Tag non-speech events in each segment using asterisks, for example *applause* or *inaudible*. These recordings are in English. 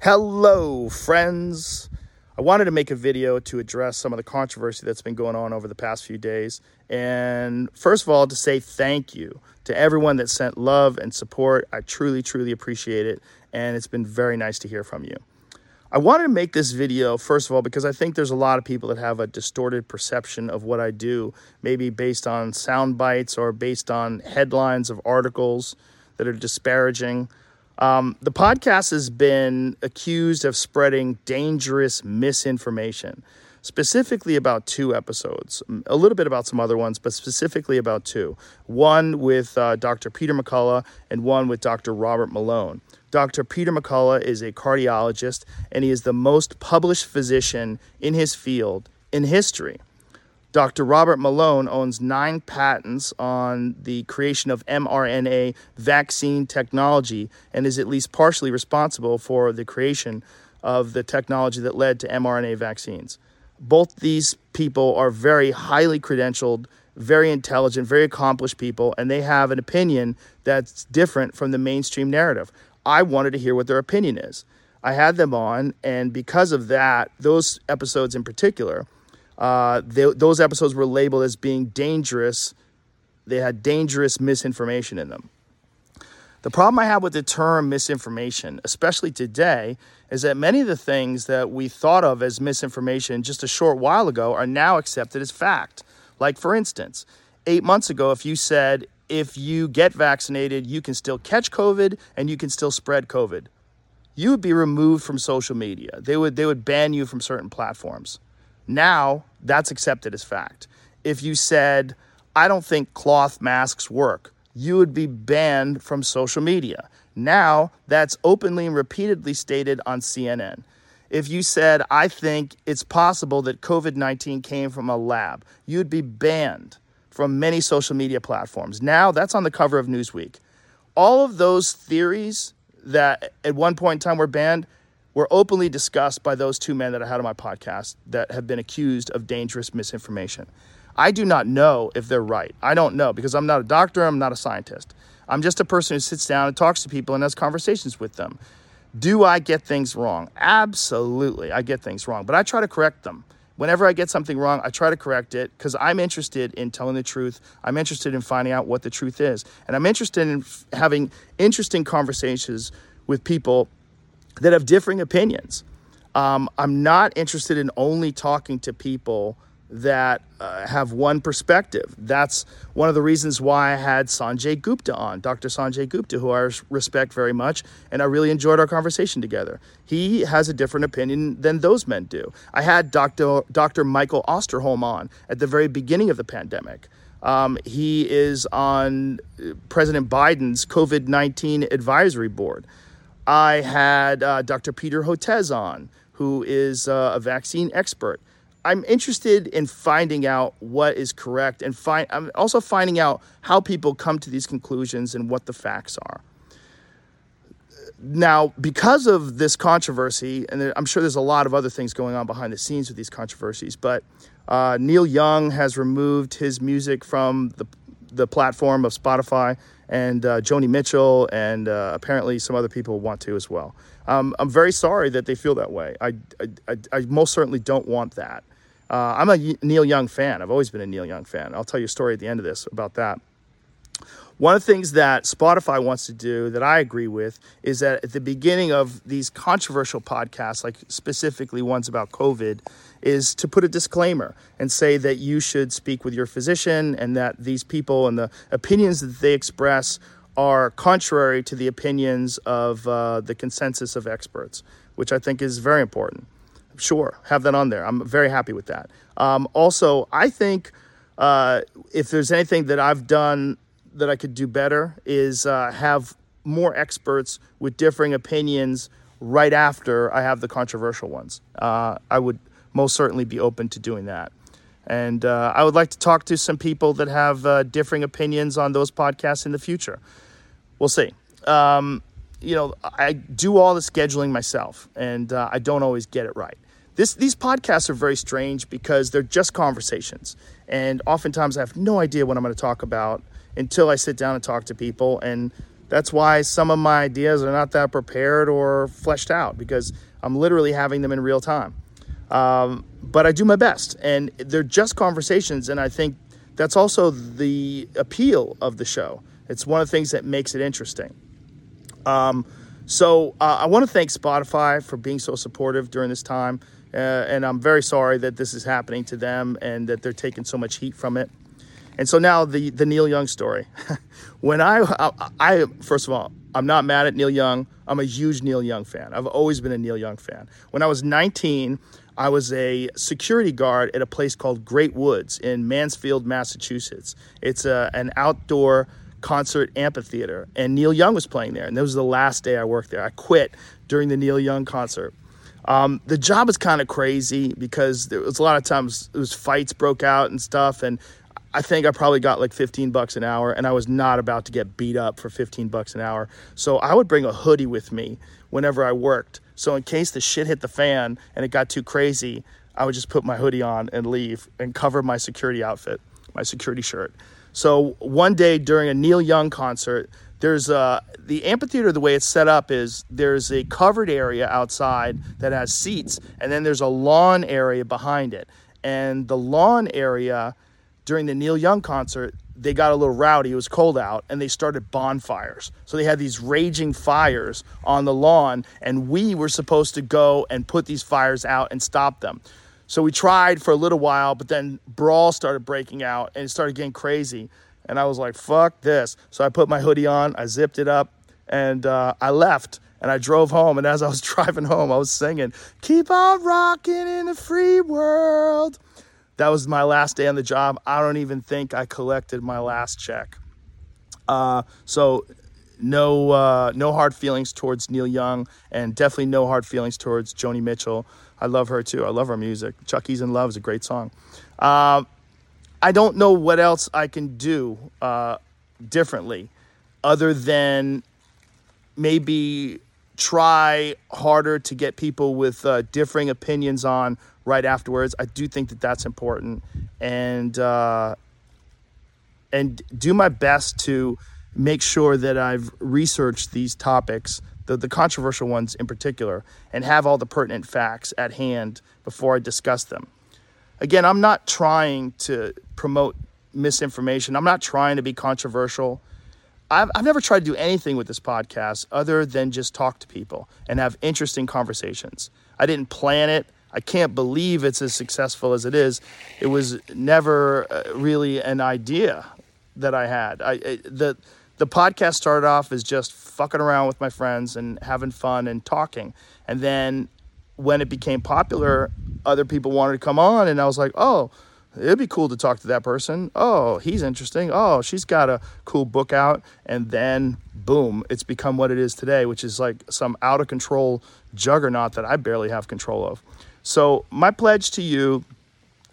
Hello, friends. I wanted to make a video to address some of the controversy that's been going on over the past few days. And first of all, to say thank you to everyone that sent love and support. I truly, truly appreciate it. And it's been very nice to hear from you. I wanted to make this video, first of all, because I think there's a lot of people that have a distorted perception of what I do, maybe based on sound bites or based on headlines of articles that are disparaging. Um, the podcast has been accused of spreading dangerous misinformation, specifically about two episodes, a little bit about some other ones, but specifically about two. One with uh, Dr. Peter McCullough and one with Dr. Robert Malone. Dr. Peter McCullough is a cardiologist, and he is the most published physician in his field in history. Dr. Robert Malone owns nine patents on the creation of mRNA vaccine technology and is at least partially responsible for the creation of the technology that led to mRNA vaccines. Both these people are very highly credentialed, very intelligent, very accomplished people, and they have an opinion that's different from the mainstream narrative. I wanted to hear what their opinion is. I had them on, and because of that, those episodes in particular, uh, those episodes were labeled as being dangerous. They had dangerous misinformation in them. The problem I have with the term misinformation, especially today, is that many of the things that we thought of as misinformation just a short while ago are now accepted as fact. Like, for instance, eight months ago, if you said, if you get vaccinated, you can still catch COVID and you can still spread COVID, you would be removed from social media. They would, they would ban you from certain platforms. Now that's accepted as fact. If you said, I don't think cloth masks work, you would be banned from social media. Now that's openly and repeatedly stated on CNN. If you said, I think it's possible that COVID 19 came from a lab, you'd be banned from many social media platforms. Now that's on the cover of Newsweek. All of those theories that at one point in time were banned were openly discussed by those two men that I had on my podcast that have been accused of dangerous misinformation. I do not know if they're right. I don't know because I'm not a doctor, I'm not a scientist. I'm just a person who sits down and talks to people and has conversations with them. Do I get things wrong? Absolutely, I get things wrong, but I try to correct them. Whenever I get something wrong, I try to correct it because I'm interested in telling the truth. I'm interested in finding out what the truth is. And I'm interested in having interesting conversations with people that have differing opinions. Um, I'm not interested in only talking to people that uh, have one perspective. That's one of the reasons why I had Sanjay Gupta on, Dr. Sanjay Gupta, who I respect very much, and I really enjoyed our conversation together. He has a different opinion than those men do. I had Dr. Dr. Michael Osterholm on at the very beginning of the pandemic. Um, he is on uh, President Biden's COVID 19 advisory board. I had uh, Dr. Peter Hotez on, who is uh, a vaccine expert. I'm interested in finding out what is correct and find, I'm also finding out how people come to these conclusions and what the facts are. Now, because of this controversy, and I'm sure there's a lot of other things going on behind the scenes with these controversies, but uh, Neil Young has removed his music from the, the platform of Spotify and uh, Joni Mitchell, and uh, apparently some other people want to as well. Um, I'm very sorry that they feel that way. I, I, I most certainly don't want that. Uh, I'm a Neil Young fan. I've always been a Neil Young fan. I'll tell you a story at the end of this about that. One of the things that Spotify wants to do that I agree with is that at the beginning of these controversial podcasts, like specifically ones about COVID, is to put a disclaimer and say that you should speak with your physician and that these people and the opinions that they express are contrary to the opinions of uh, the consensus of experts, which I think is very important. Sure, have that on there. I'm very happy with that. Um, also, I think uh, if there's anything that I've done that I could do better is uh, have more experts with differing opinions right after I have the controversial ones. Uh, I would most certainly be open to doing that. And uh, I would like to talk to some people that have uh, differing opinions on those podcasts in the future. We'll see. Um, you know, I do all the scheduling myself, and uh, I don't always get it right. This, these podcasts are very strange because they're just conversations. And oftentimes I have no idea what I'm going to talk about until I sit down and talk to people. And That's why some of my ideas are not that prepared or fleshed out because I'm literally having them in real time. Um, but I do my best, and they're just conversations, and I think that's also the appeal of the show. It's one of the things that makes it interesting. Um, so uh, I want to thank Spotify for being so supportive during this time, uh, and I'm very sorry that this is happening to them and that they're taking so much heat from it. And so now the the Neil Young story. *laughs* when I, I, I first of all, I'm not mad at Neil Young. I'm a huge Neil Young fan. I've always been a Neil Young fan. When I was 19, I was a security guard at a place called Great Woods in Mansfield, Massachusetts. It's a, an outdoor concert amphitheater, and Neil Young was playing there. And that was the last day I worked there. I quit during the Neil Young concert. Um, the job was kind of crazy because there was a lot of times it was fights broke out and stuff, and I think I probably got like 15 bucks an hour and I was not about to get beat up for 15 bucks an hour. So I would bring a hoodie with me whenever I worked. So in case the shit hit the fan and it got too crazy, I would just put my hoodie on and leave and cover my security outfit, my security shirt. So one day during a Neil Young concert, there's a the amphitheater the way it's set up is there's a covered area outside that has seats and then there's a lawn area behind it. And the lawn area during the Neil Young concert, they got a little rowdy. It was cold out, and they started bonfires. So they had these raging fires on the lawn, and we were supposed to go and put these fires out and stop them. So we tried for a little while, but then brawl started breaking out, and it started getting crazy. And I was like, "Fuck this!" So I put my hoodie on, I zipped it up, and uh, I left. And I drove home, and as I was *laughs* driving home, I was singing, "Keep on rocking in the free world." That was my last day on the job. I don't even think I collected my last check. Uh, so no uh, no hard feelings towards Neil Young, and definitely no hard feelings towards Joni Mitchell. I love her too. I love her music. Chuck E.'s in Love is a great song. Uh, I don't know what else I can do uh, differently, other than maybe try harder to get people with uh, differing opinions on right afterwards. I do think that that's important, and uh, and do my best to make sure that I've researched these topics, the the controversial ones in particular, and have all the pertinent facts at hand before I discuss them. Again, I'm not trying to promote misinformation. I'm not trying to be controversial. I've, I've never tried to do anything with this podcast other than just talk to people and have interesting conversations. I didn't plan it. I can't believe it's as successful as it is. It was never uh, really an idea that I had. I, the the podcast started off as just fucking around with my friends and having fun and talking, and then when it became popular, other people wanted to come on, and I was like, oh. It'd be cool to talk to that person. Oh, he's interesting. Oh, she's got a cool book out. And then, boom, it's become what it is today, which is like some out of control juggernaut that I barely have control of. So, my pledge to you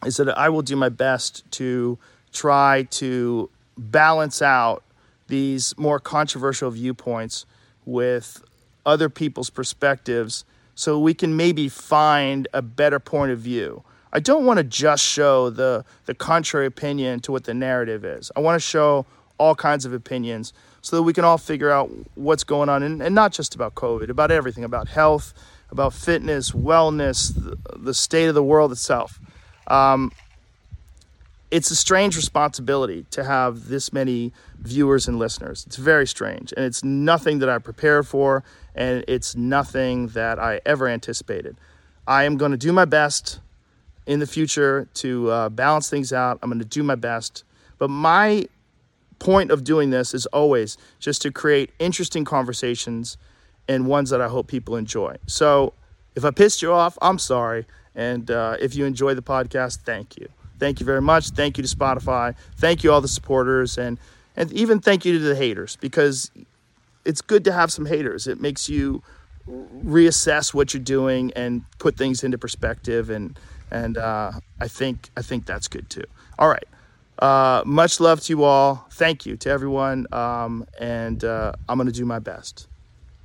is that I will do my best to try to balance out these more controversial viewpoints with other people's perspectives so we can maybe find a better point of view. I don't want to just show the, the contrary opinion to what the narrative is. I want to show all kinds of opinions so that we can all figure out what's going on and, and not just about COVID, about everything, about health, about fitness, wellness, the, the state of the world itself. Um, it's a strange responsibility to have this many viewers and listeners. It's very strange, and it's nothing that I prepared for, and it's nothing that I ever anticipated. I am going to do my best in the future to uh, balance things out. I'm going to do my best, but my point of doing this is always just to create interesting conversations and ones that I hope people enjoy. So if I pissed you off, I'm sorry. And uh, if you enjoy the podcast, thank you. Thank you very much. Thank you to Spotify. Thank you all the supporters and and even thank you to the haters because it's good to have some haters. It makes you reassess what you're doing and put things into perspective and and uh, I think I think that's good too. All right. Uh, much love to you all. Thank you to everyone. Um, and uh, I'm going to do my best.